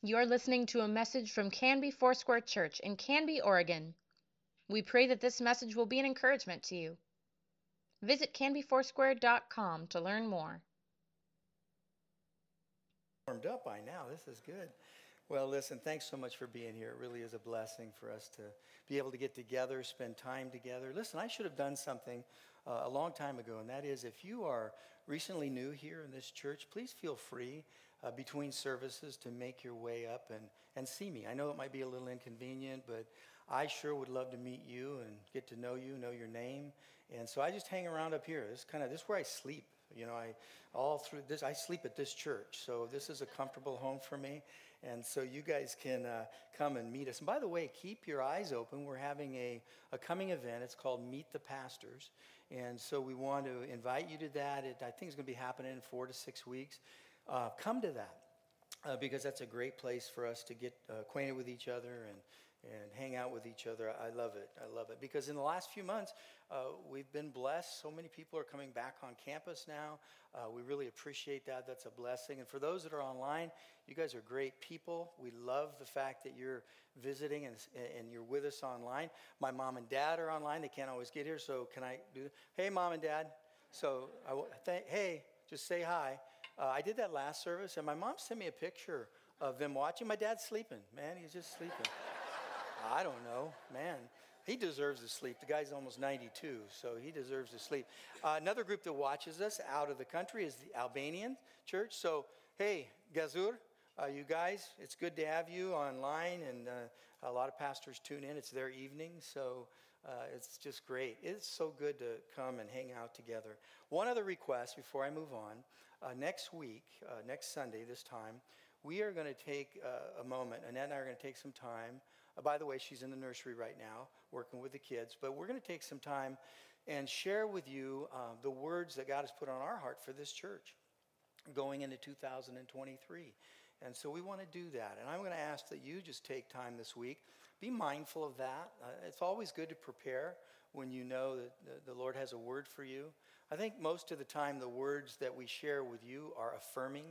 You're listening to a message from Canby Foursquare Church in Canby, Oregon. We pray that this message will be an encouragement to you. Visit canbyfoursquare.com to learn more. Warmed up by now. This is good. Well, listen, thanks so much for being here. It really is a blessing for us to be able to get together, spend time together. Listen, I should have done something uh, a long time ago, and that is if you are recently new here in this church, please feel free uh, between services to make your way up and, and see me. I know it might be a little inconvenient, but I sure would love to meet you and get to know you, know your name. And so I just hang around up here. This kind of this is where I sleep. You know, I all through this I sleep at this church, so this is a comfortable home for me. And so you guys can uh, come and meet us. And by the way, keep your eyes open. We're having a, a coming event. It's called Meet the Pastors. And so we want to invite you to that. It, I think it's going to be happening in four to six weeks. Uh, come to that uh, because that's a great place for us to get acquainted with each other and and hang out with each other. I love it. I love it. Because in the last few months, uh, we've been blessed. So many people are coming back on campus now. Uh, we really appreciate that. That's a blessing. And for those that are online, you guys are great people. We love the fact that you're visiting and, and you're with us online. My mom and dad are online. They can't always get here. So can I do Hey, mom and dad. So, I, th- hey, just say hi. Uh, I did that last service, and my mom sent me a picture of them watching. My dad's sleeping. Man, he's just sleeping. I don't know, man. He deserves to sleep. The guy's almost 92, so he deserves to sleep. Uh, another group that watches us out of the country is the Albanian church. So, hey, Gazur, uh, you guys, it's good to have you online, and uh, a lot of pastors tune in. It's their evening, so uh, it's just great. It's so good to come and hang out together. One other request before I move on. Uh, next week, uh, next Sunday, this time, we are going to take a moment. Annette and I are going to take some time uh, by the way, she's in the nursery right now working with the kids. But we're going to take some time and share with you uh, the words that God has put on our heart for this church going into 2023. And so we want to do that. And I'm going to ask that you just take time this week. Be mindful of that. Uh, it's always good to prepare when you know that the, the Lord has a word for you. I think most of the time, the words that we share with you are affirming.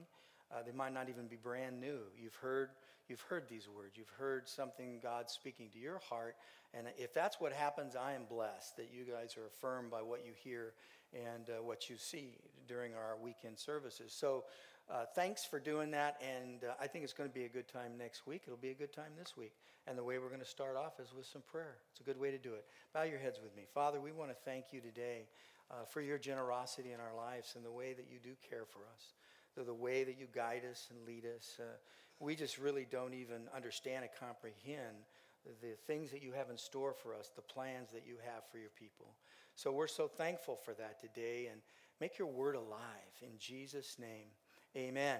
Uh, they might not even be brand new. You've heard you've heard these words. You've heard something God speaking to your heart. And if that's what happens, I am blessed that you guys are affirmed by what you hear and uh, what you see during our weekend services. So uh, thanks for doing that. And uh, I think it's going to be a good time next week. It'll be a good time this week. And the way we're going to start off is with some prayer. It's a good way to do it. Bow your heads with me. Father, we want to thank you today uh, for your generosity in our lives and the way that you do care for us, the, the way that you guide us and lead us. Uh, we just really don't even understand and comprehend the things that you have in store for us, the plans that you have for your people. So we're so thankful for that today and make your word alive in Jesus' name. Amen.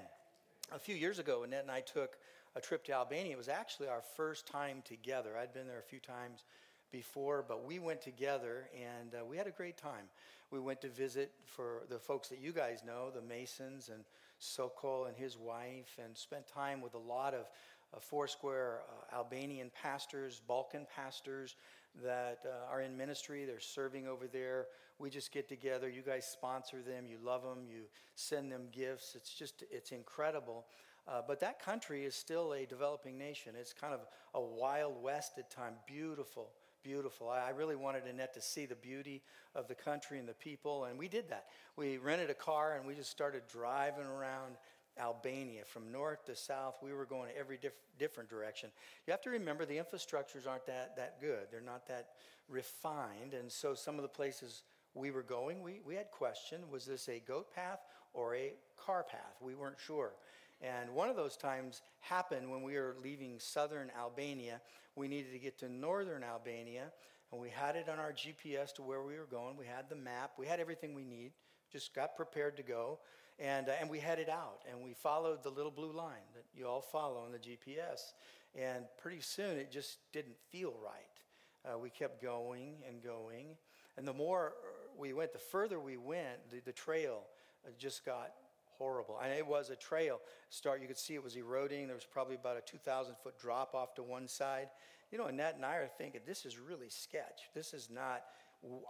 A few years ago, Annette and I took a trip to Albania. It was actually our first time together. I'd been there a few times before, but we went together and uh, we had a great time. We went to visit for the folks that you guys know, the Masons and Sokol and his wife, and spent time with a lot of uh, Foursquare uh, Albanian pastors, Balkan pastors that uh, are in ministry. They're serving over there. We just get together. You guys sponsor them. You love them. You send them gifts. It's just, it's incredible. Uh, but that country is still a developing nation. It's kind of a wild west at times. Beautiful, beautiful. I really wanted Annette to see the beauty of the country and the people, and we did that. We rented a car and we just started driving around Albania from north to south. We were going every diff- different direction. You have to remember the infrastructures aren't that, that good, they're not that refined, and so some of the places we were going, we, we had questioned was this a goat path or a car path? We weren't sure. And one of those times happened when we were leaving southern Albania. We needed to get to northern Albania, and we had it on our GPS to where we were going. We had the map, we had everything we need, just got prepared to go. And, uh, and we headed out, and we followed the little blue line that you all follow on the GPS. And pretty soon it just didn't feel right. Uh, we kept going and going. And the more we went, the further we went, the, the trail uh, just got horrible. And it was a trail. Start, you could see it was eroding. There was probably about a 2,000 foot drop off to one side. You know, Annette and I are thinking, this is really sketch. This is not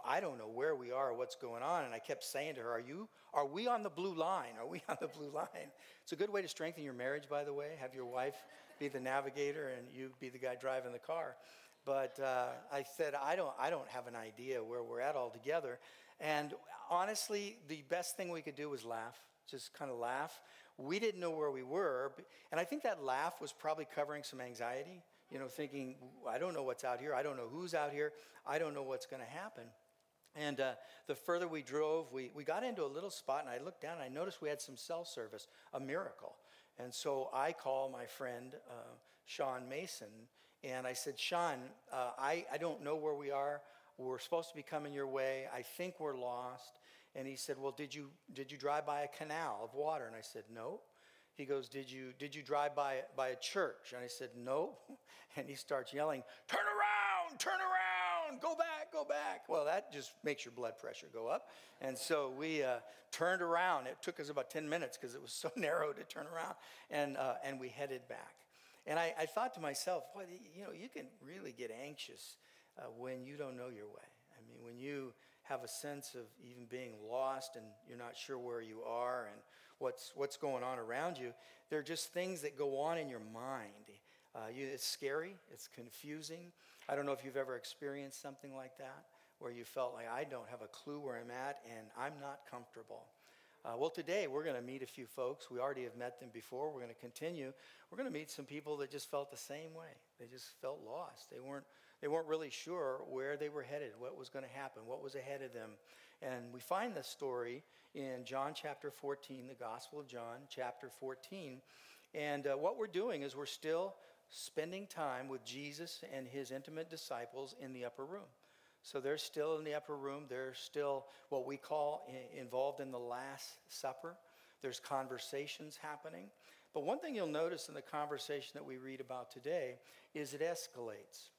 I don't know where we are what's going on. And I kept saying to her, Are you are we on the blue line? Are we on the blue line? It's a good way to strengthen your marriage, by the way. Have your wife be the navigator and you be the guy driving the car. But uh, I said, I don't, I don't have an idea where we're at all together. And honestly, the best thing we could do was laugh, just kind of laugh. We didn't know where we were. And I think that laugh was probably covering some anxiety, you know, thinking, I don't know what's out here. I don't know who's out here. I don't know what's going to happen. And uh, the further we drove, we, we got into a little spot, and I looked down and I noticed we had some cell service, a miracle. And so I call my friend uh, Sean Mason, and I said, Sean, uh, I, I don't know where we are. We're supposed to be coming your way. I think we're lost. And he said, Well, did you, did you drive by a canal of water? And I said, No. He goes, Did you, did you drive by, by a church? And I said, No. And he starts yelling, Turn around, turn around, go back, go back. Well, that just makes your blood pressure go up. And so we uh, turned around. It took us about 10 minutes because it was so narrow to turn around. And, uh, and we headed back. And I, I, thought to myself, boy, you know, you can really get anxious uh, when you don't know your way. I mean, when you have a sense of even being lost and you're not sure where you are and what's, what's going on around you, They're just things that go on in your mind. Uh, you, it's scary, it's confusing. I don't know if you've ever experienced something like that, where you felt like, I don't have a clue where I'm at and I'm not comfortable. Uh, well, today we're going to meet a few folks. We already have met them before. We're going to continue. We're going to meet some people that just felt the same way. They just felt lost. They weren't, they weren't really sure where they were headed, what was going to happen, what was ahead of them. And we find this story in John chapter 14, the Gospel of John, chapter 14. And uh, what we're doing is we're still spending time with Jesus and his intimate disciples in the upper room. So they're still in the upper room. They're still what we call involved in the Last Supper. There's conversations happening. But one thing you'll notice in the conversation that we read about today is it escalates.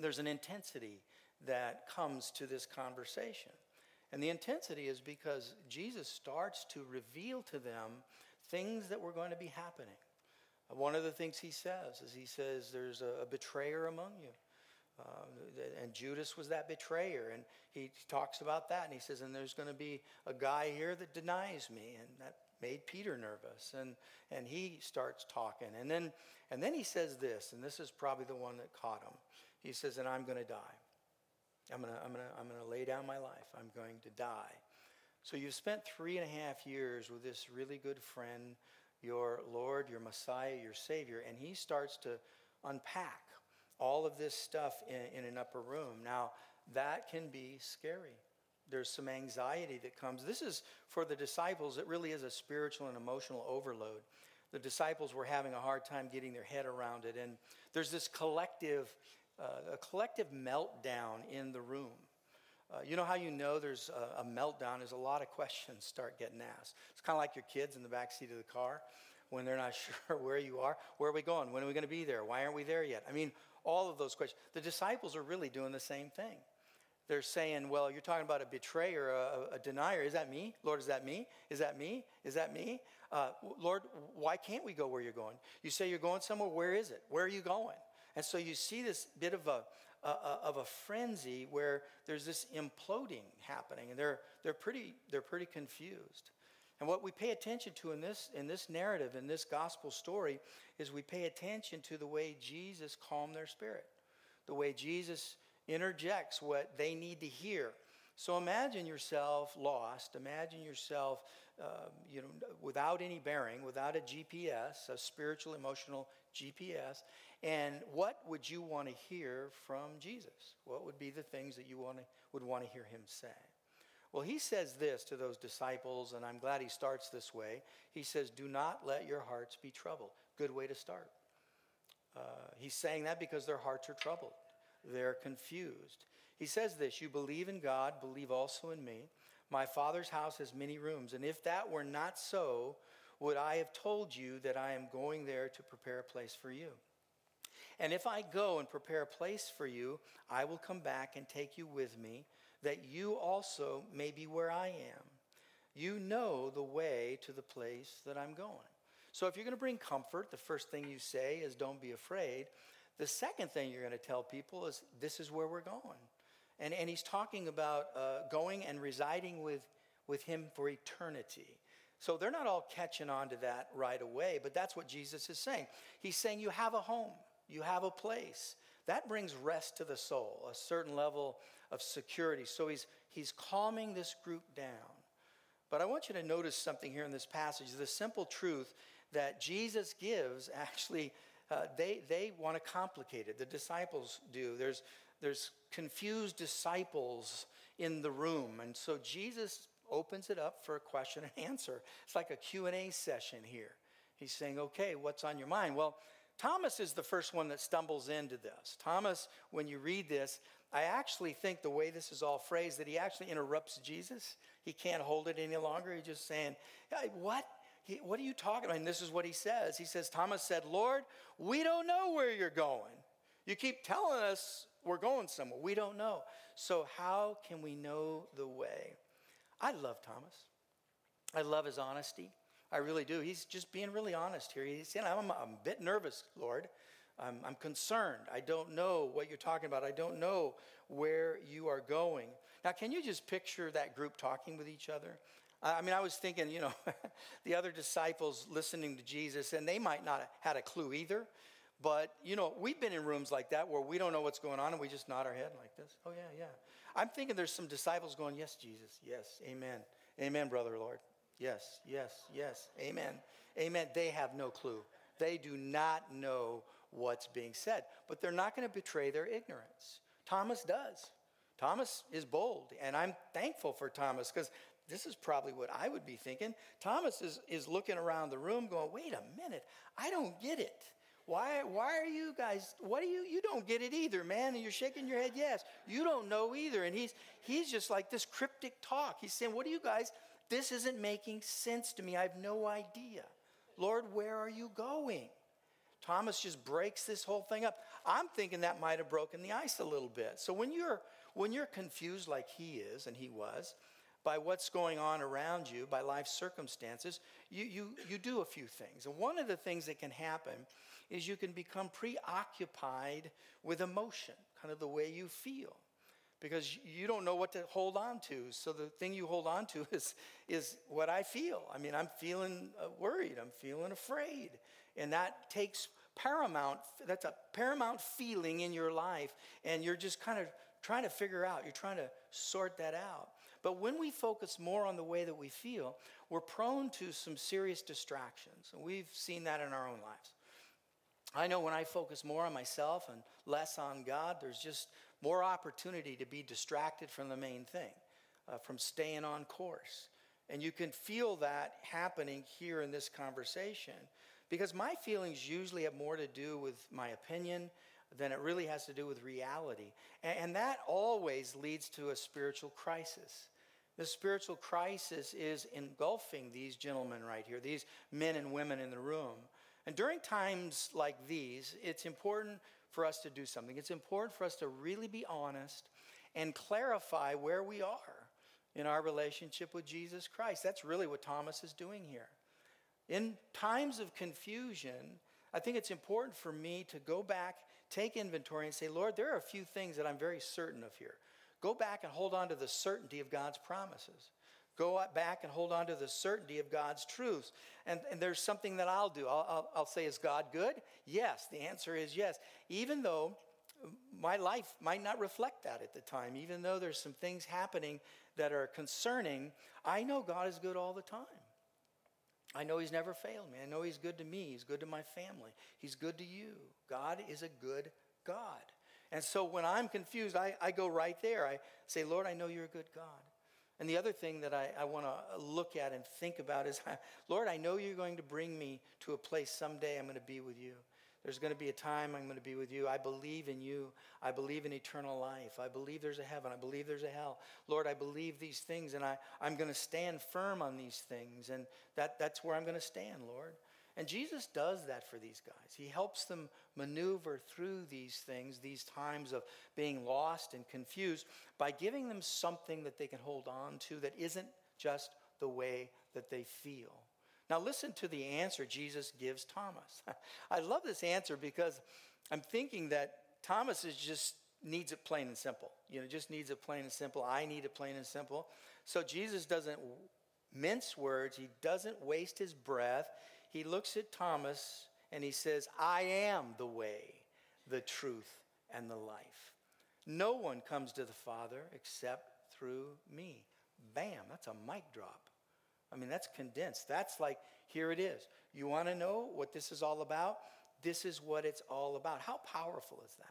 There's an intensity that comes to this conversation. And the intensity is because Jesus starts to reveal to them things that were going to be happening. One of the things he says is he says, There's a, betrayer among you. Uh, and Judas was that betrayer. And he talks about that. And he says, And there's going to be a guy here that denies me. And that made Peter nervous. And, and he starts talking. And then, and then he says this, and this is probably the one that caught him. He says, And I'm going to die. I'm going to I'm gonna, I'm gonna lay down my life. I'm going to die. So you've spent three and a half years with this really good friend, your Lord, your Messiah, your Savior, and he starts to unpack all of this stuff in, in an upper room. Now, that can be scary. There's some anxiety that comes. This is for the disciples, it really is a spiritual and emotional overload. The disciples were having a hard time getting their head around it. And there's this collective, uh, a collective meltdown in the room. Uh, you know how you know there's a, a meltdown is a lot of questions start getting asked. It's kind of like your kids in the back seat of the car when they're not sure where you are. Where are we going? When are we going to be there? Why aren't we there yet? I mean, all of those questions. The disciples are really doing the same thing. They're saying, Well, you're talking about a betrayer, a, a denier. Is that me? Lord, is that me? Is that me? Is that me? Uh, Lord, why can't we go where you're going? You say you're going somewhere. Where is it? Where are you going? And so you see this bit of a, of a frenzy where there's this imploding happening, and they're, they're, pretty, they're pretty confused. And what we pay attention to in this, in this narrative, in this gospel story, is we pay attention to the way Jesus calmed their spirit, the way Jesus interjects what they need to hear. So imagine yourself lost. Imagine yourself, uh, you know, without any bearing, without a GPS, a spiritual, emotional GPS. And what would you want to hear from Jesus? What would be the things that you want to, would want to hear him say? Well, he says this to those disciples, and I'm glad he starts this way. He says, Do not let your hearts be troubled. Good way to start. Uh, he's saying that because their hearts are troubled, they're confused. He says this You believe in God, believe also in me. My Father's house has many rooms, and if that were not so, would I have told you that I am going there to prepare a place for you? And if I go and prepare a place for you, I will come back and take you with me that you also may be where I am. You know the way to the place that I'm going. So if you're going to bring comfort, the first thing you say is don't be afraid. The second thing you're going to tell people is this is where we're going. And, and he's talking about uh, going and residing with, with him for eternity. So they're not all catching on to that right away, but that's what Jesus is saying. He's saying you have a home, you have a place. That brings rest to the soul, a certain level of security. So he's, he's calming this group down. But I want you to notice something here in this passage the simple truth that Jesus gives actually, uh, they, they want to complicate it. The disciples do. There's, there's confused disciples in the room. And so Jesus opens it up for a question and answer. It's like a Q&A session here. He's saying, okay, what's on your mind? Well, Thomas is the first one that stumbles into this. Thomas, when you read this, I actually think the way this is all phrased, that he actually interrupts Jesus. He can't hold it any longer. He's just saying, hey, What? He, what are you talking about? And this is what he says. He says, Thomas said, Lord, we don't know where you're going. You keep telling us we're going somewhere. We don't know. So, how can we know the way? I love Thomas. I love his honesty. I really do. He's just being really honest here. He's saying, I'm, I'm a bit nervous, Lord. I'm, I'm concerned. I don't know what you're talking about. I don't know where you are going. Now, can you just picture that group talking with each other? I mean, I was thinking, you know, the other disciples listening to Jesus, and they might not have had a clue either. But, you know, we've been in rooms like that where we don't know what's going on and we just nod our head like this. Oh, yeah, yeah. I'm thinking there's some disciples going, Yes, Jesus. Yes. Amen. Amen, brother Lord. Yes, yes, yes. Amen. Amen. They have no clue. They do not know what's being said, but they're not going to betray their ignorance. Thomas does. Thomas is bold, and I'm thankful for Thomas because this is probably what I would be thinking. Thomas is, is looking around the room going, wait a minute, I don't get it. Why, why are you guys, what do you, you don't get it either, man. And you're shaking your head, yes. You don't know either. And he's, he's just like this cryptic talk. He's saying, what do you guys, this isn't making sense to me. I have no idea. Lord, where are you going? Thomas just breaks this whole thing up. I'm thinking that might have broken the ice a little bit. So when you're, when you're confused like he is, and he was, by what's going on around you, by life circumstances, you, you, you do a few things. And one of the things that can happen is you can become preoccupied with emotion, kind of the way you feel, because you don't know what to hold on to. So the thing you hold on to is, is what I feel. I mean, I'm feeling uh, worried, I'm feeling afraid. And that takes paramount, that's a paramount feeling in your life. And you're just kind of trying to figure out, you're trying to sort that out. But when we focus more on the way that we feel, we're prone to some serious distractions. And we've seen that in our own lives. I know when I focus more on myself and less on God, there's just more opportunity to be distracted from the main thing, uh, from staying on course. And you can feel that happening here in this conversation because my feelings usually have more to do with my opinion than it really has to do with reality. And, and that always leads to a spiritual crisis. The spiritual crisis is engulfing these gentlemen right here, these men and women in the room. And during times like these, it's important for us to do something. It's important for us to really be honest and clarify where we are in our relationship with Jesus Christ. That's really what Thomas is doing here. In times of confusion, I think it's important for me to go back, take inventory, and say, Lord, there are a few things that I'm very certain of here. Go back and hold on to the certainty of God's promises. Go back and hold on to the certainty of God's truths. And, and there's something that I'll do. I'll, I'll, I'll say, Is God good? Yes. The answer is yes. Even though my life might not reflect that at the time, even though there's some things happening that are concerning, I know God is good all the time. I know He's never failed me. I know He's good to me. He's good to my family. He's good to you. God is a good God. And so when I'm confused, I, I go right there. I say, Lord, I know you're a good God. And the other thing that I, I want to look at and think about is, Lord, I know you're going to bring me to a place someday I'm going to be with you. There's going to be a time I'm going to be with you. I believe in you. I believe in eternal life. I believe there's a heaven. I believe there's a hell. Lord, I believe these things, and I, I'm going to stand firm on these things. And that, that's where I'm going to stand, Lord. And Jesus does that for these guys. He helps them maneuver through these things, these times of being lost and confused, by giving them something that they can hold on to that isn't just the way that they feel. Now, listen to the answer Jesus gives Thomas. I love this answer because I'm thinking that Thomas is just needs it plain and simple. You know, just needs it plain and simple. I need it plain and simple. So Jesus doesn't mince words, he doesn't waste his breath. He looks at Thomas and he says, I am the way, the truth, and the life. No one comes to the Father except through me. Bam, that's a mic drop. I mean, that's condensed. That's like, here it is. You want to know what this is all about? This is what it's all about. How powerful is that?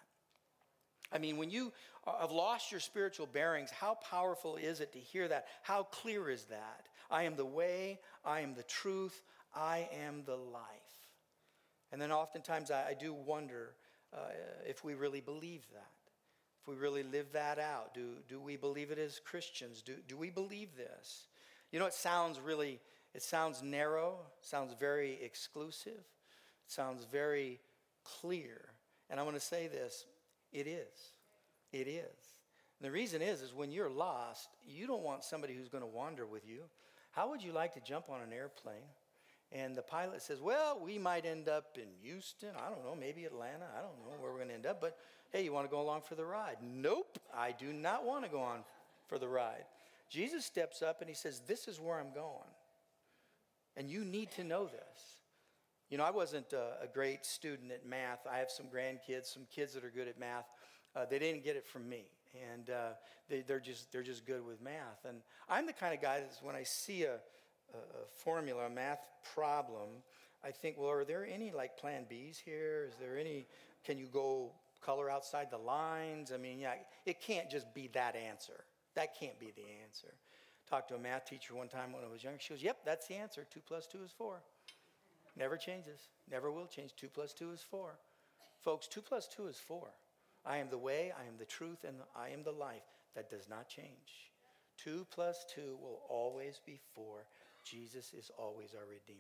I mean, when you have lost your spiritual bearings, how powerful is it to hear that? How clear is that? I am the way, I am the truth, I am the life. And then oftentimes I, I do wonder uh, if we really believe that, if we really live that out. Do, do we believe it as Christians? Do, do we believe this? You know, it sounds really, it sounds narrow, sounds very exclusive, sounds very clear. And I want to say this it is. It is. And the reason is, is when you're lost, you don't want somebody who's going to wander with you. How would you like to jump on an airplane and the pilot says, Well, we might end up in Houston. I don't know, maybe Atlanta. I don't know where we're going to end up. But hey, you want to go along for the ride? Nope, I do not want to go on for the ride. Jesus steps up and he says, This is where I'm going. And you need to know this. You know, I wasn't a, a great student at math. I have some grandkids, some kids that are good at math. Uh, they didn't get it from me. And uh, they, they're, just, they're just good with math. And I'm the kind of guy that when I see a, a formula, a math problem, I think, well, are there any like plan Bs here? Is there any, can you go color outside the lines? I mean, yeah, it can't just be that answer. That can't be the answer. Talked to a math teacher one time when I was young. She goes, yep, that's the answer. Two plus two is four. Never changes, never will change. Two plus two is four. Folks, two plus two is four. I am the way, I am the truth, and I am the life. That does not change. Two plus two will always be four. Jesus is always our Redeemer.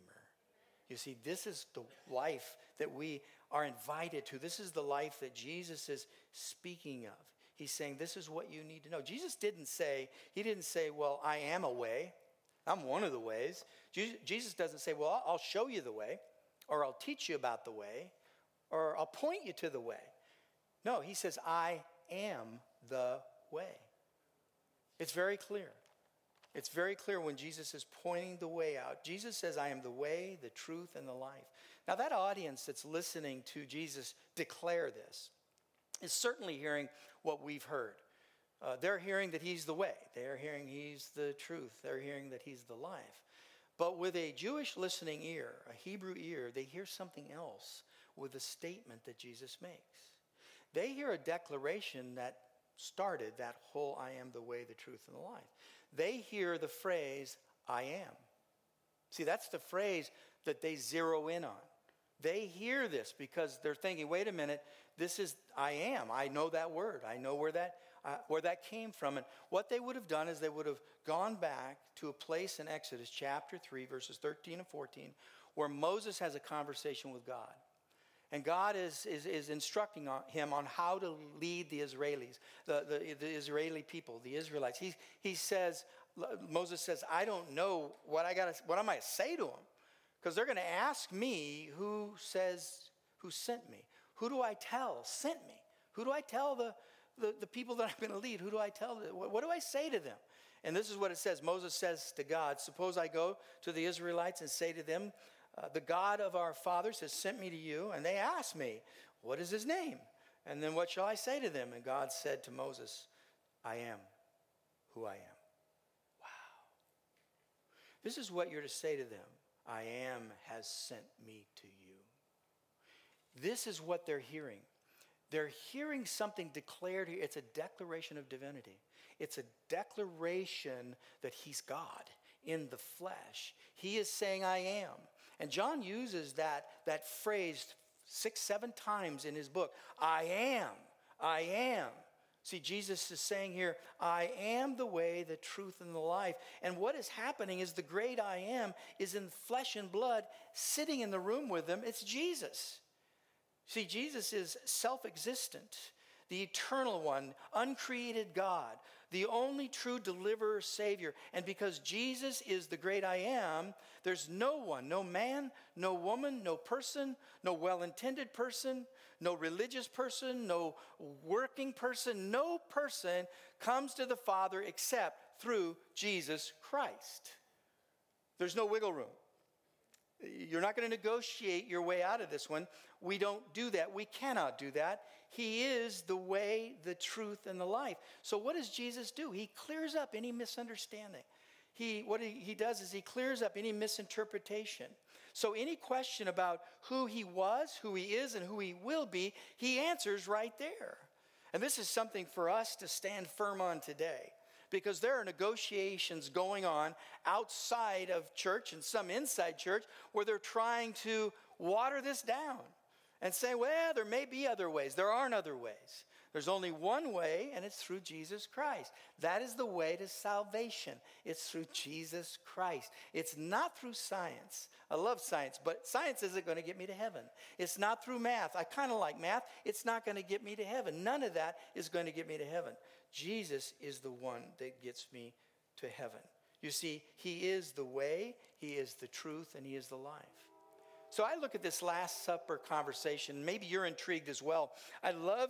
You see, this is the life that we are invited to. This is the life that Jesus is speaking of. He's saying, This is what you need to know. Jesus didn't say, He didn't say, Well, I am a way. I'm one of the ways. Jesus doesn't say, Well, I'll show you the way, or I'll teach you about the way, or I'll point you to the way. No, He says, I am the way. It's very clear. It's very clear when Jesus is pointing the way out. Jesus says, I am the way, the truth, and the life. Now, that audience that's listening to Jesus declare this is certainly hearing what we've heard. Uh, they're hearing that he's the way, they're hearing he's the truth, they're hearing that he's the life. But with a Jewish listening ear, a Hebrew ear, they hear something else with the statement that Jesus makes. They hear a declaration that started that whole I am the way, the truth, and the life they hear the phrase, I am. See, that's the phrase that they zero in on. They hear this because they're thinking, wait a minute, this is I am. I know that word. I know where that, uh, where that came from. And what they would have done is they would have gone back to a place in Exodus chapter 3, verses 13 and 14, where Moses has a conversation with God. And God is, is, is instructing him on how to lead the Israelis, the, the, the Israeli people, the Israelites. He, he says, Moses says, I don't know what I got what am I to say to them? Because they're going to ask me who says, who sent me? Who do I tell sent me? Who do I tell the, the, the people that I'm going to lead? Who do I tell? What, what do I say to them? And this is what it says Moses says to God, Suppose I go to the Israelites and say to them, uh, the God of our fathers has sent me to you. And they asked me, What is his name? And then what shall I say to them? And God said to Moses, I am who I am. Wow. This is what you're to say to them I am has sent me to you. This is what they're hearing. They're hearing something declared here. It's a declaration of divinity. It's a declaration that he's God in the flesh. He is saying, I am. And John uses that, that phrase six, seven times in his book I am, I am. See, Jesus is saying here, I am the way, the truth, and the life. And what is happening is the great I am is in flesh and blood sitting in the room with them. It's Jesus. See, Jesus is self existent, the eternal one, uncreated God, the only true deliverer, Savior. And because Jesus is the great I am, there's no one, no man, no woman, no person, no well intended person, no religious person, no working person, no person comes to the Father except through Jesus Christ. There's no wiggle room. You're not going to negotiate your way out of this one. We don't do that. We cannot do that. He is the way, the truth, and the life. So, what does Jesus do? He clears up any misunderstanding. He, what he, he does is he clears up any misinterpretation. So, any question about who he was, who he is, and who he will be, he answers right there. And this is something for us to stand firm on today because there are negotiations going on outside of church and some inside church where they're trying to water this down and say, well, there may be other ways. There aren't other ways. There's only one way, and it's through Jesus Christ. That is the way to salvation. It's through Jesus Christ. It's not through science. I love science, but science isn't going to get me to heaven. It's not through math. I kind of like math. It's not going to get me to heaven. None of that is going to get me to heaven. Jesus is the one that gets me to heaven. You see, He is the way, He is the truth, and He is the life. So I look at this Last Supper conversation. Maybe you're intrigued as well. I love.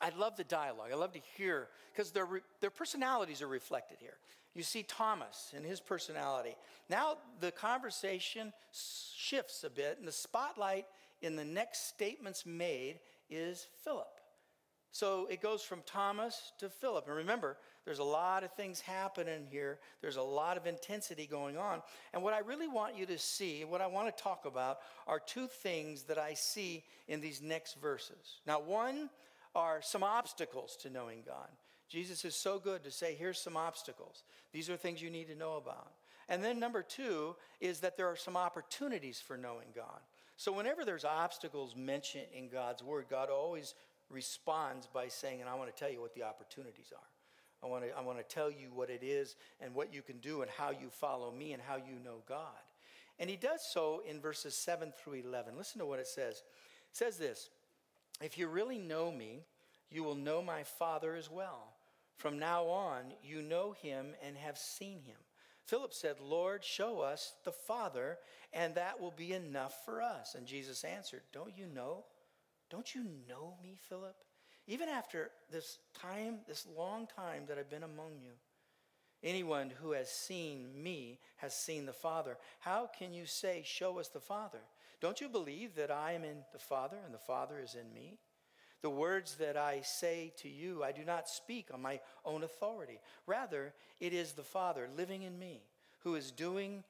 I love the dialogue. I love to hear because their, their personalities are reflected here. You see Thomas and his personality. Now the conversation shifts a bit, and the spotlight in the next statements made is Philip. So it goes from Thomas to Philip. And remember, there's a lot of things happening here. There's a lot of intensity going on. And what I really want you to see, what I want to talk about, are two things that I see in these next verses. Now, one are some obstacles to knowing God. Jesus is so good to say, here's some obstacles. These are things you need to know about. And then number two is that there are some opportunities for knowing God. So whenever there's obstacles mentioned in God's word, God always responds by saying, and I want to tell you what the opportunities are. I want to, I want to tell you what it is and what you can do and how you follow me and how you know God. And he does so in verses 7 through 11. Listen to what it says. It says this If you really know me, you will know my Father as well. From now on, you know him and have seen him. Philip said, Lord, show us the Father, and that will be enough for us. And Jesus answered, Don't you know don't you know me, Philip? Even after this time, this long time that I've been among you, anyone who has seen me has seen the Father. How can you say, Show us the Father? Don't you believe that I am in the Father and the Father is in me? The words that I say to you, I do not speak on my own authority. Rather, it is the Father living in me who is doing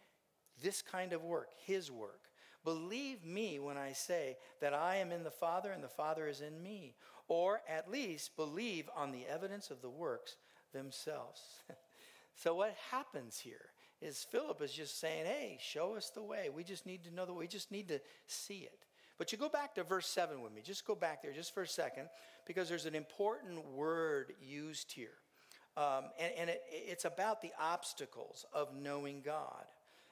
this kind of work, his work. Believe me when I say that I am in the Father and the Father is in me. Or at least believe on the evidence of the works themselves. so, what happens here is Philip is just saying, Hey, show us the way. We just need to know the way. We just need to see it. But you go back to verse 7 with me. Just go back there just for a second because there's an important word used here. Um, and, and it, it's about the obstacles of knowing God.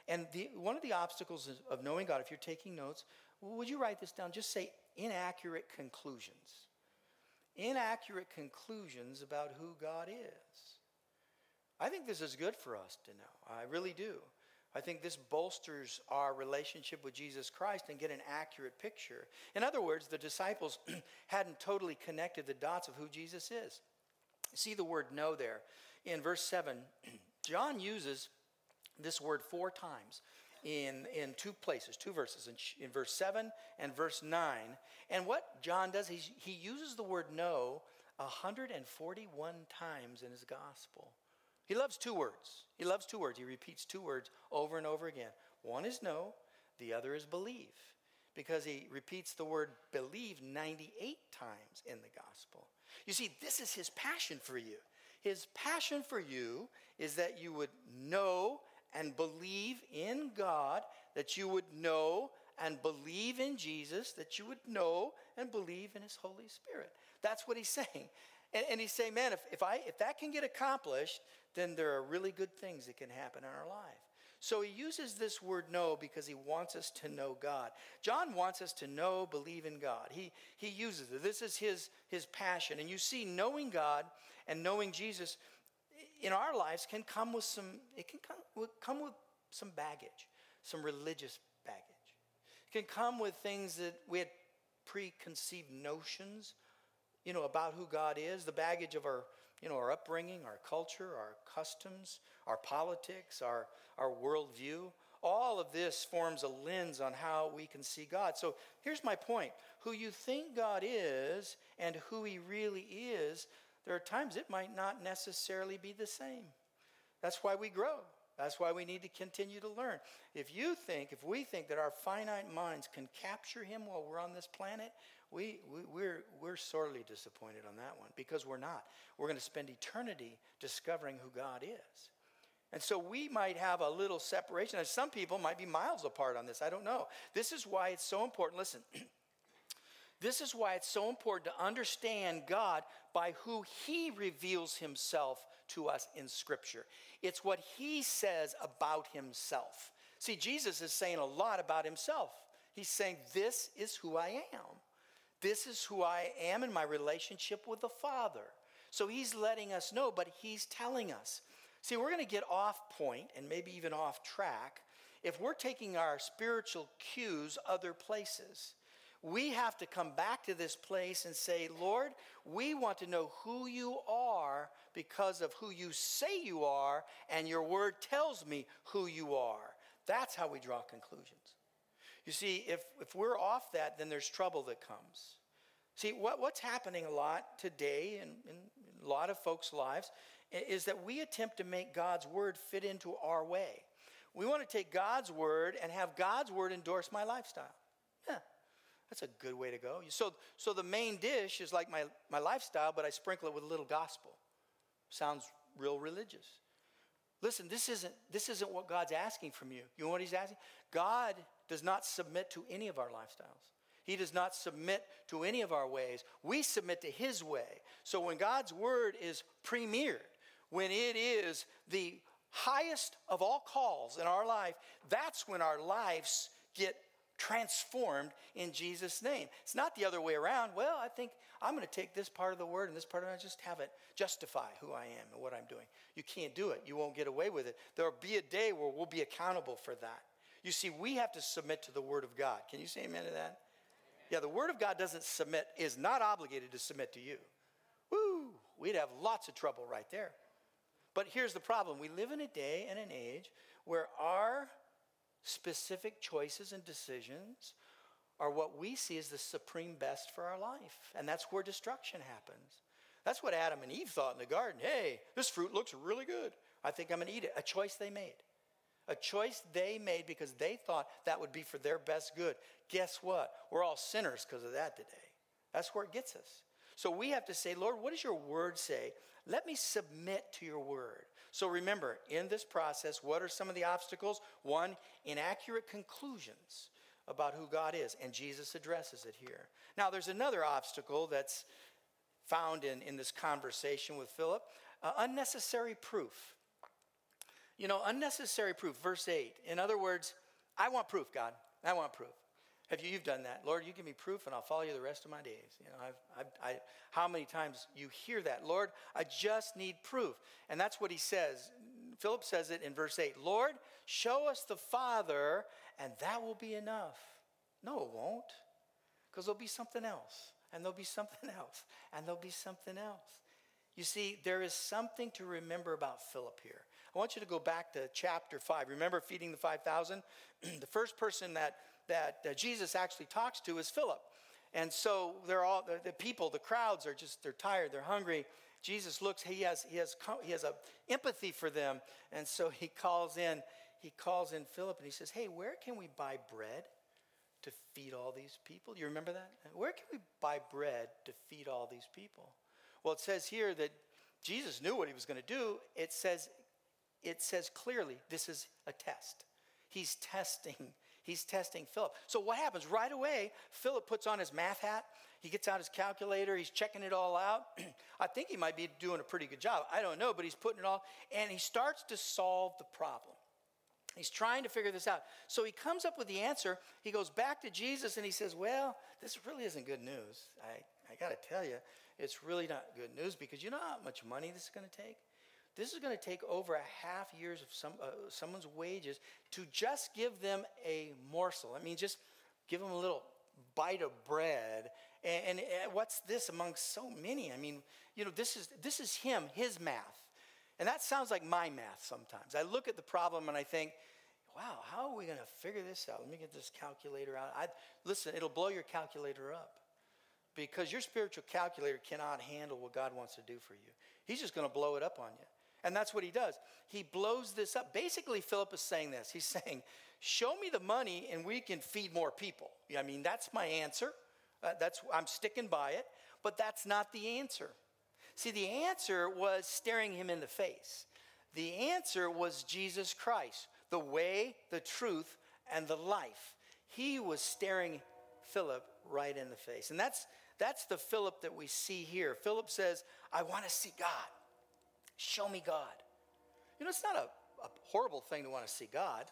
And the, one of the obstacles of knowing God, if you're taking notes, would you write this down? Just say inaccurate conclusions. Inaccurate conclusions about who God is. I think this is good for us to know. I really do. I think this bolsters our relationship with Jesus Christ and get an accurate picture. In other words, the disciples hadn't totally connected the dots of who Jesus is. See the word know there. In verse 7, John uses this word four times in, in two places, two verses, in, in verse 7 and verse 9. And what John does, he, he uses the word know 141 times in his gospel. He loves two words. He loves two words. He repeats two words over and over again. One is know, the other is believe, because he repeats the word believe 98 times in the gospel. You see, this is his passion for you. His passion for you is that you would know and believe in God, that you would know and believe in Jesus, that you would know and believe in His Holy Spirit. That's what He's saying. And, and He's saying, man, if, if, I, if that can get accomplished, then there are really good things that can happen in our life. So he uses this word know because he wants us to know God. John wants us to know, believe in God. He, he uses it. This is his, his passion. And you see, knowing God and knowing Jesus in our lives can come with some, it can come, come with some baggage, some religious baggage. It can come with things that we had preconceived notions, you know, about who God is, the baggage of our you know, our upbringing, our culture, our customs, our politics, our, our worldview. All of this forms a lens on how we can see God. So here's my point who you think God is and who He really is, there are times it might not necessarily be the same. That's why we grow. That's why we need to continue to learn. If you think, if we think that our finite minds can capture Him while we're on this planet, we, we, we're, we're sorely disappointed on that one because we're not. We're going to spend eternity discovering who God is. And so we might have a little separation. And some people might be miles apart on this. I don't know. This is why it's so important. Listen, this is why it's so important to understand God by who He reveals Himself to us in Scripture. It's what He says about Himself. See, Jesus is saying a lot about Himself. He's saying, This is who I am. This is who I am in my relationship with the Father. So he's letting us know, but he's telling us. See, we're going to get off point and maybe even off track if we're taking our spiritual cues other places. We have to come back to this place and say, Lord, we want to know who you are because of who you say you are, and your word tells me who you are. That's how we draw conclusions. You see, if, if we're off that, then there's trouble that comes. See, what, what's happening a lot today in, in a lot of folks' lives is that we attempt to make God's word fit into our way. We want to take God's word and have God's word endorse my lifestyle. That's a good way to go. So, so the main dish is like my, my lifestyle, but I sprinkle it with a little gospel. Sounds real religious. Listen, this isn't, this isn't what God's asking from you. You know what He's asking? God does not submit to any of our lifestyles. He does not submit to any of our ways. We submit to His way. So when God's word is premiered, when it is the highest of all calls in our life, that's when our lives get transformed in Jesus' name. It's not the other way around. Well, I think I'm going to take this part of the word and this part of it, and just have it justify who I am and what I'm doing. You can't do it. You won't get away with it. There'll be a day where we'll be accountable for that. You see, we have to submit to the Word of God. Can you say amen to that? Yeah, the Word of God doesn't submit, is not obligated to submit to you. Woo, we'd have lots of trouble right there. But here's the problem we live in a day and an age where our specific choices and decisions are what we see as the supreme best for our life. And that's where destruction happens. That's what Adam and Eve thought in the garden. Hey, this fruit looks really good. I think I'm going to eat it. A choice they made. A choice they made because they thought that would be for their best good. Guess what? We're all sinners because of that today. That's where it gets us. So we have to say, Lord, what does your word say? Let me submit to your word. So remember, in this process, what are some of the obstacles? One, inaccurate conclusions about who God is, and Jesus addresses it here. Now, there's another obstacle that's found in, in this conversation with Philip uh, unnecessary proof. You know, unnecessary proof, verse 8. In other words, I want proof, God. I want proof. Have you, you've done that. Lord, you give me proof and I'll follow you the rest of my days. You know, I've, I've, I, how many times you hear that? Lord, I just need proof. And that's what he says. Philip says it in verse 8 Lord, show us the Father and that will be enough. No, it won't. Because there'll be something else, and there'll be something else, and there'll be something else. You see, there is something to remember about Philip here. I want you to go back to chapter 5. Remember feeding the 5,000? the first person that, that uh, Jesus actually talks to is Philip. And so they're all, the, the, people, the crowds are just, they're tired, they're hungry. Jesus looks, he has, he has, he has a empathy for them. And so he calls in, he calls in Philip and he says, hey, where can we buy bread to feed all these people? You remember that? Where can we buy bread to feed all these people? Well, it says here that Jesus knew what he was going to do. It says it says clearly this is a test. He's testing. He's testing Philip. So what happens? Right away, Philip puts on his math hat. He gets out his calculator. He's checking it all out. I think he might be doing a pretty good job. I don't know, but he's putting it all, and he starts to solve the problem. He's trying to figure this out. So he comes up with the answer. He goes back to Jesus and he says, Well, this really isn't good news. I, I got to tell you, it's really not good news because you know how much money this is going to take? This is going to take over a half years of some, uh, someone's wages to just give them a morsel. I mean, just give them a little bite of bread. And, and, and what's this among so many? I mean, you know, this is, this is him, his math. And that sounds like my math sometimes. I look at the problem and I think, wow, how are we going to figure this out? Let me get this calculator out. I, listen, it'll blow your calculator up because your spiritual calculator cannot handle what God wants to do for you. He's just going to blow it up on you. And that's what he does. He blows this up. Basically, Philip is saying this. He's saying, Show me the money and we can feed more people. I mean, that's my answer. Uh, that's, I'm sticking by it. But that's not the answer. See, the answer was staring him in the face. The answer was Jesus Christ, the way, the truth, and the life. He was staring Philip right in the face. And that's, that's the Philip that we see here. Philip says, I want to see God. Show me God. You know, it's not a, a horrible thing to want to see God.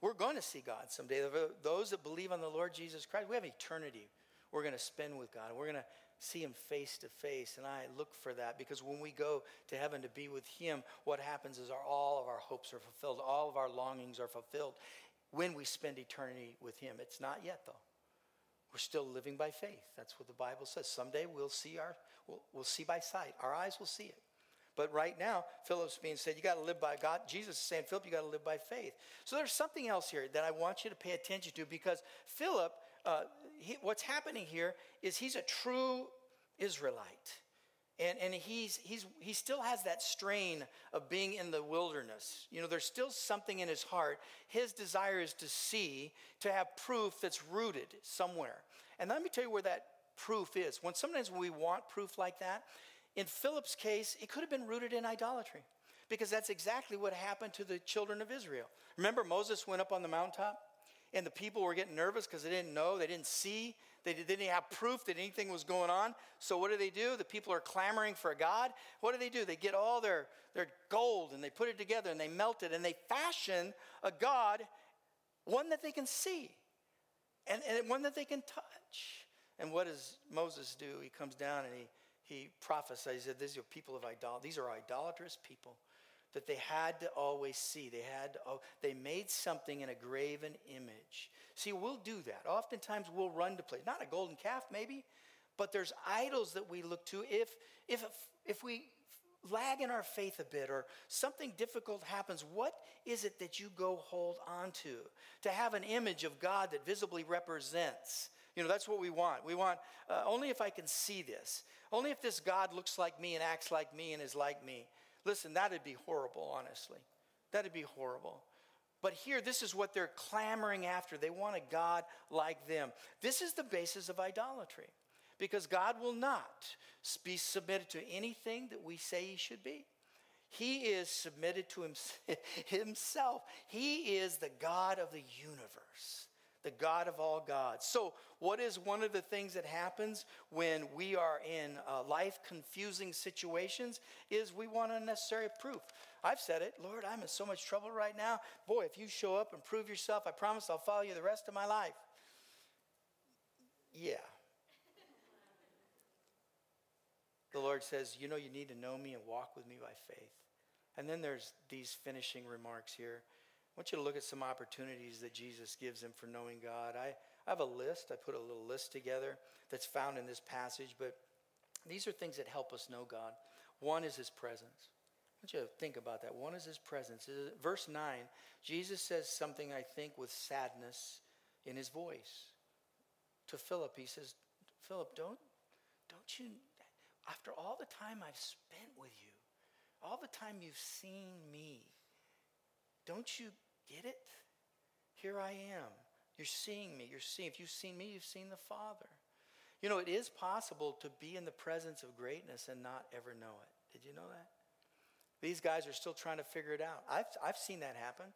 We're going to see God someday. Those that believe on the Lord Jesus Christ, we have eternity we're going to spend with God. We're going to see Him face to face. And I look for that because when we go to heaven to be with Him, what happens is our, all of our hopes are fulfilled, all of our longings are fulfilled when we spend eternity with Him. It's not yet, though. We're still living by faith. That's what the Bible says. Someday we'll see our we'll, we'll see by sight. Our eyes will see it. But right now, Philip's being said, you got to live by God. Jesus is saying, Philip, you got to live by faith. So there's something else here that I want you to pay attention to because Philip, uh, he, what's happening here is he's a true Israelite. And, and he's, he's, he still has that strain of being in the wilderness. You know, there's still something in his heart. His desire is to see, to have proof that's rooted somewhere. And let me tell you where that proof is. When sometimes we want proof like that, in Philip's case, it could have been rooted in idolatry because that's exactly what happened to the children of Israel. Remember, Moses went up on the mountaintop and the people were getting nervous because they didn't know, they didn't see, they didn't have proof that anything was going on. So, what do they do? The people are clamoring for a God. What do they do? They get all their, their gold and they put it together and they melt it and they fashion a God, one that they can see and, and one that they can touch. And what does Moses do? He comes down and he he prophesied, he said, These are people of idol. These are idolatrous people that they had to always see. They had to, oh, they made something in a graven image. See, we'll do that. Oftentimes we'll run to place, not a golden calf, maybe, but there's idols that we look to. If if if we lag in our faith a bit or something difficult happens, what is it that you go hold on to? To have an image of God that visibly represents. You know, that's what we want. We want uh, only if I can see this. Only if this God looks like me and acts like me and is like me. Listen, that'd be horrible, honestly. That'd be horrible. But here, this is what they're clamoring after. They want a God like them. This is the basis of idolatry because God will not be submitted to anything that we say he should be. He is submitted to himself. He is the God of the universe the God of all gods. So, what is one of the things that happens when we are in uh, life confusing situations is we want unnecessary proof. I've said it, Lord, I'm in so much trouble right now. Boy, if you show up and prove yourself, I promise I'll follow you the rest of my life. Yeah. the Lord says, You know, you need to know me and walk with me by faith. And then there's these finishing remarks here. Want you to look at some opportunities that Jesus gives them for knowing God. I, I have a list. I put a little list together that's found in this passage, but these are things that help us know God. One is his presence. I want you to think about that. One is his presence. Verse 9, Jesus says something, I think, with sadness in his voice. To Philip, he says, Philip, don't, don't you, after all the time I've spent with you, all the time you've seen me, don't you Get it? Here I am. You're seeing me. You're seeing. If you've seen me, you've seen the Father. You know, it is possible to be in the presence of greatness and not ever know it. Did you know that? These guys are still trying to figure it out. I've, I've seen that happen.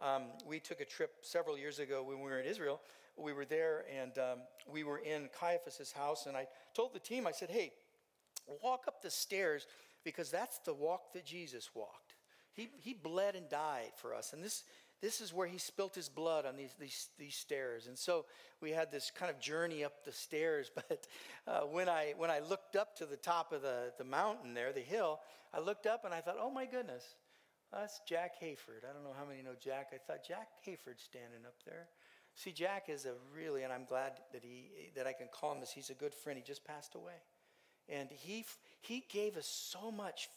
Um, we took a trip several years ago when we were in Israel. We were there and um, we were in Caiaphas's house, and I told the team, I said, hey, walk up the stairs because that's the walk that Jesus walked. He, he bled and died for us. And this, this is where he spilt his blood on these, these, these stairs. And so we had this kind of journey up the stairs. But uh, when, I, when I looked up to the top of the, the mountain there, the hill, I looked up and I thought, oh my goodness, that's Jack Hayford. I don't know how many know Jack. I thought Jack Hayford's standing up there. See, Jack is a really, and I'm glad that he that I can call him this. He's a good friend. He just passed away, and he he gave us so much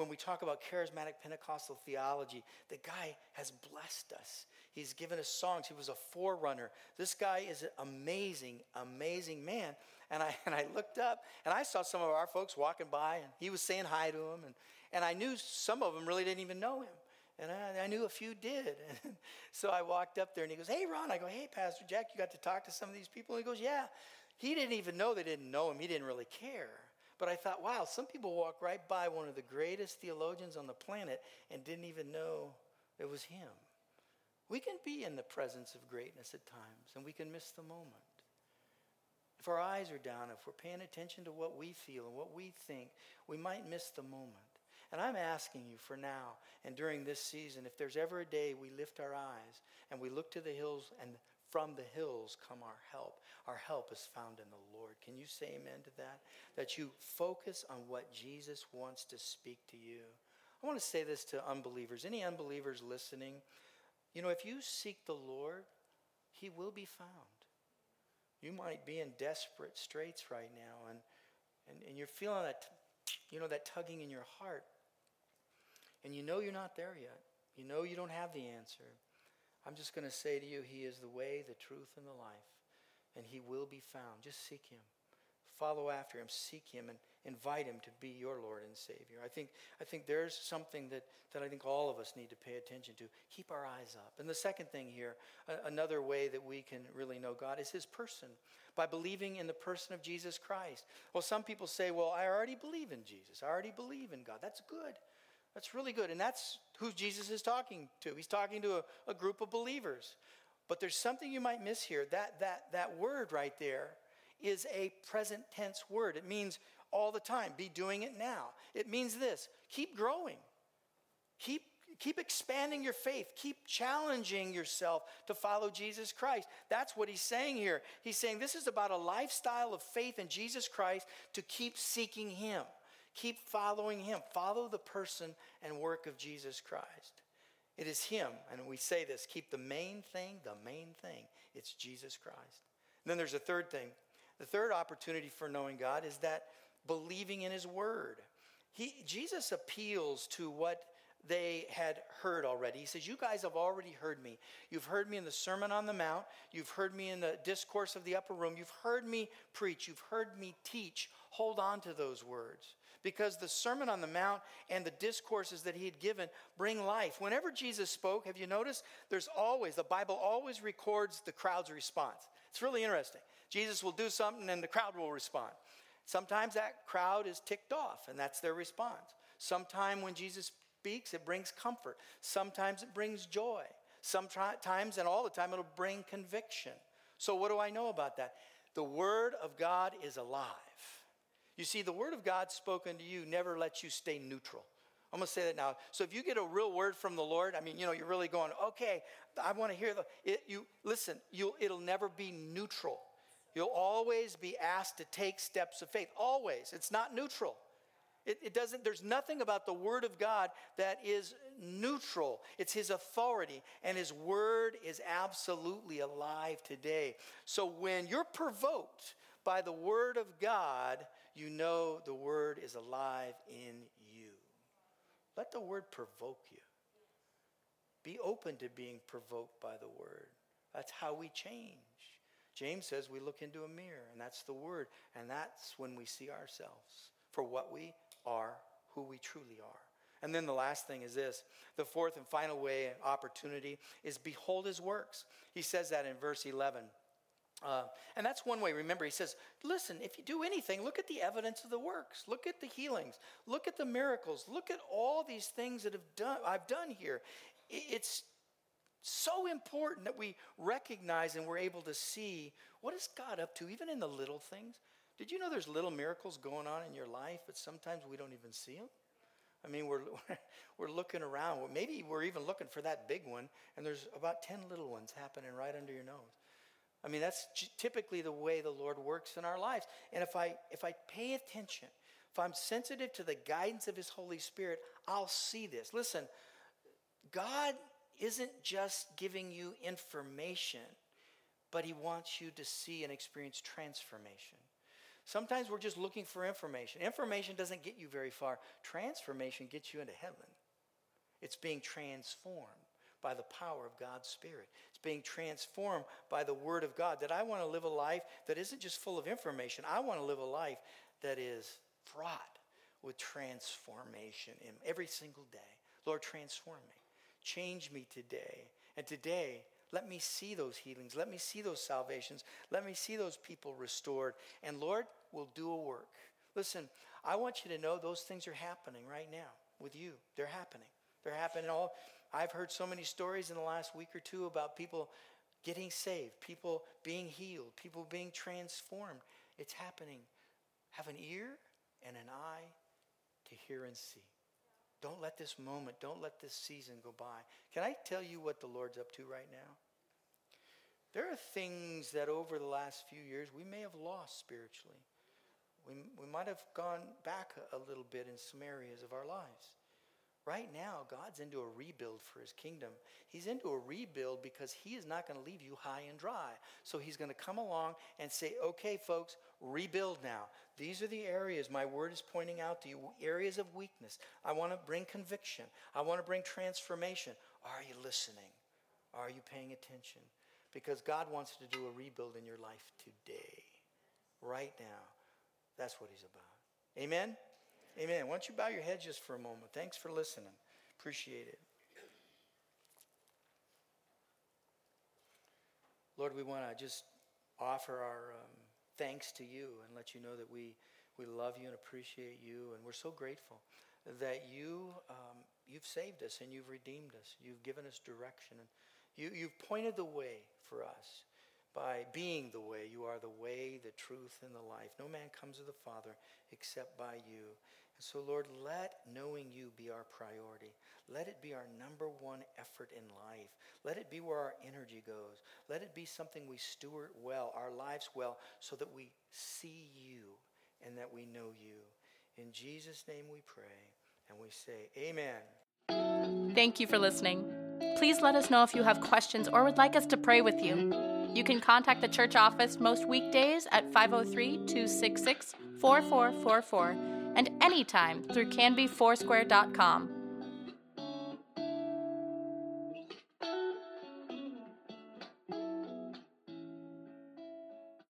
when we talk about charismatic Pentecostal theology, the guy has blessed us. He's given us songs. He was a forerunner. This guy is an amazing, amazing man. And I, and I looked up and I saw some of our folks walking by and he was saying hi to them. And, and I knew some of them really didn't even know him. And I, I knew a few did. And so I walked up there and he goes, Hey, Ron. I go, Hey, Pastor Jack, you got to talk to some of these people? And he goes, Yeah. He didn't even know they didn't know him. He didn't really care. But I thought, wow, some people walk right by one of the greatest theologians on the planet and didn't even know it was him. We can be in the presence of greatness at times and we can miss the moment. If our eyes are down, if we're paying attention to what we feel and what we think, we might miss the moment. And I'm asking you for now and during this season, if there's ever a day we lift our eyes and we look to the hills and from the hills come our help. Our help is found in the Lord. Can you say amen to that? That you focus on what Jesus wants to speak to you. I want to say this to unbelievers. Any unbelievers listening, you know, if you seek the Lord, he will be found. You might be in desperate straits right now and, and, and you're feeling that, you know, that tugging in your heart. And you know you're not there yet. You know you don't have the answer. I'm just going to say to you, He is the way, the truth, and the life, and He will be found. Just seek Him. Follow after Him, seek Him, and invite Him to be your Lord and Savior. I think, I think there's something that, that I think all of us need to pay attention to. Keep our eyes up. And the second thing here, another way that we can really know God is His person by believing in the person of Jesus Christ. Well, some people say, well, I already believe in Jesus, I already believe in God. That's good. That's really good. And that's who Jesus is talking to. He's talking to a, a group of believers. But there's something you might miss here. That, that, that word right there is a present tense word. It means all the time. Be doing it now. It means this keep growing, keep, keep expanding your faith, keep challenging yourself to follow Jesus Christ. That's what he's saying here. He's saying this is about a lifestyle of faith in Jesus Christ to keep seeking him. Keep following him. Follow the person and work of Jesus Christ. It is him, and we say this keep the main thing the main thing. It's Jesus Christ. And then there's a third thing. The third opportunity for knowing God is that believing in his word. He, Jesus appeals to what they had heard already. He says, You guys have already heard me. You've heard me in the Sermon on the Mount. You've heard me in the discourse of the upper room. You've heard me preach. You've heard me teach. Hold on to those words because the Sermon on the Mount and the discourses that he had given bring life. Whenever Jesus spoke, have you noticed? There's always, the Bible always records the crowd's response. It's really interesting. Jesus will do something and the crowd will respond. Sometimes that crowd is ticked off and that's their response. Sometimes when Jesus speaks, it brings comfort. Sometimes it brings joy. Sometimes and all the time it'll bring conviction. So, what do I know about that? The Word of God is alive. You see, the word of God spoken to you never lets you stay neutral. I'm to say that now. So if you get a real word from the Lord, I mean, you know, you're really going, okay, I want to hear the. It, you listen. You it'll never be neutral. You'll always be asked to take steps of faith. Always. It's not neutral. It, it, doesn't. There's nothing about the Word of God that is neutral. It's His authority, and His Word is absolutely alive today. So when you're provoked by the Word of God, you know the word is alive in you. Let the word provoke you. Be open to being provoked by the word. That's how we change. James says we look into a mirror, and that's the word, and that's when we see ourselves for what we are, who we truly are. And then the last thing is this the fourth and final way, opportunity, is behold his works. He says that in verse 11. Uh, and that's one way. Remember, he says, listen, if you do anything, look at the evidence of the works. Look at the healings. Look at the miracles. Look at all these things that have done, I've done here. It's so important that we recognize and we're able to see what is God up to, even in the little things. Did you know there's little miracles going on in your life, but sometimes we don't even see them? I mean, we're, we're looking around. Maybe we're even looking for that big one, and there's about 10 little ones happening right under your nose. I mean, that's typically the way the Lord works in our lives. And if I, if I pay attention, if I'm sensitive to the guidance of His Holy Spirit, I'll see this. Listen, God isn't just giving you information, but He wants you to see and experience transformation. Sometimes we're just looking for information. Information doesn't get you very far, transformation gets you into heaven. It's being transformed by the power of God's Spirit. It's being transformed by the Word of God. That I want to live a life that isn't just full of information, I want to live a life that is fraught with transformation in every single day. Lord, transform me. Change me today. And today, let me see those healings. Let me see those salvations. Let me see those people restored. And Lord, will do a work. Listen, I want you to know those things are happening right now with you. They're happening. They're happening all. I've heard so many stories in the last week or two about people getting saved, people being healed, people being transformed. It's happening. Have an ear and an eye to hear and see. Don't let this moment, don't let this season go by. Can I tell you what the Lord's up to right now? There are things that over the last few years we may have lost spiritually. We, we might have gone back a, little bit in some areas of our lives. Right now, God's into a rebuild for his kingdom. He's into a rebuild because he is not going to leave you high and dry. So he's going to come along and say, okay, folks, rebuild now. These are the areas my word is pointing out to you areas of weakness. I want to bring conviction, I want to bring transformation. Are you listening? Are you paying attention? Because God wants to do a rebuild in your life today, right now. That's what he's about. Amen? Amen. Why don't you bow your head just for a moment? Thanks for listening. Appreciate it. Lord, we want to just offer our um, thanks to you and let you know that we, we love you and appreciate you, and we're so grateful that you um, you've saved us and you've redeemed us. You've given us direction, and you, you've pointed the way for us by being the way. You are the way, the truth, and the life. No man comes to the Father except by you. And so, Lord, let knowing you be our priority. Let it be our number one effort in life. Let it be where our energy goes. Let it be something we steward well, our lives well, so that we see you and that we know you. In Jesus' name we pray, and we say, Amen. Thank you for listening. Please let us know if you have questions or would like us to pray with you. You can contact the church office most weekdays at 503 266 4444 and anytime through canbyfoursquare.com.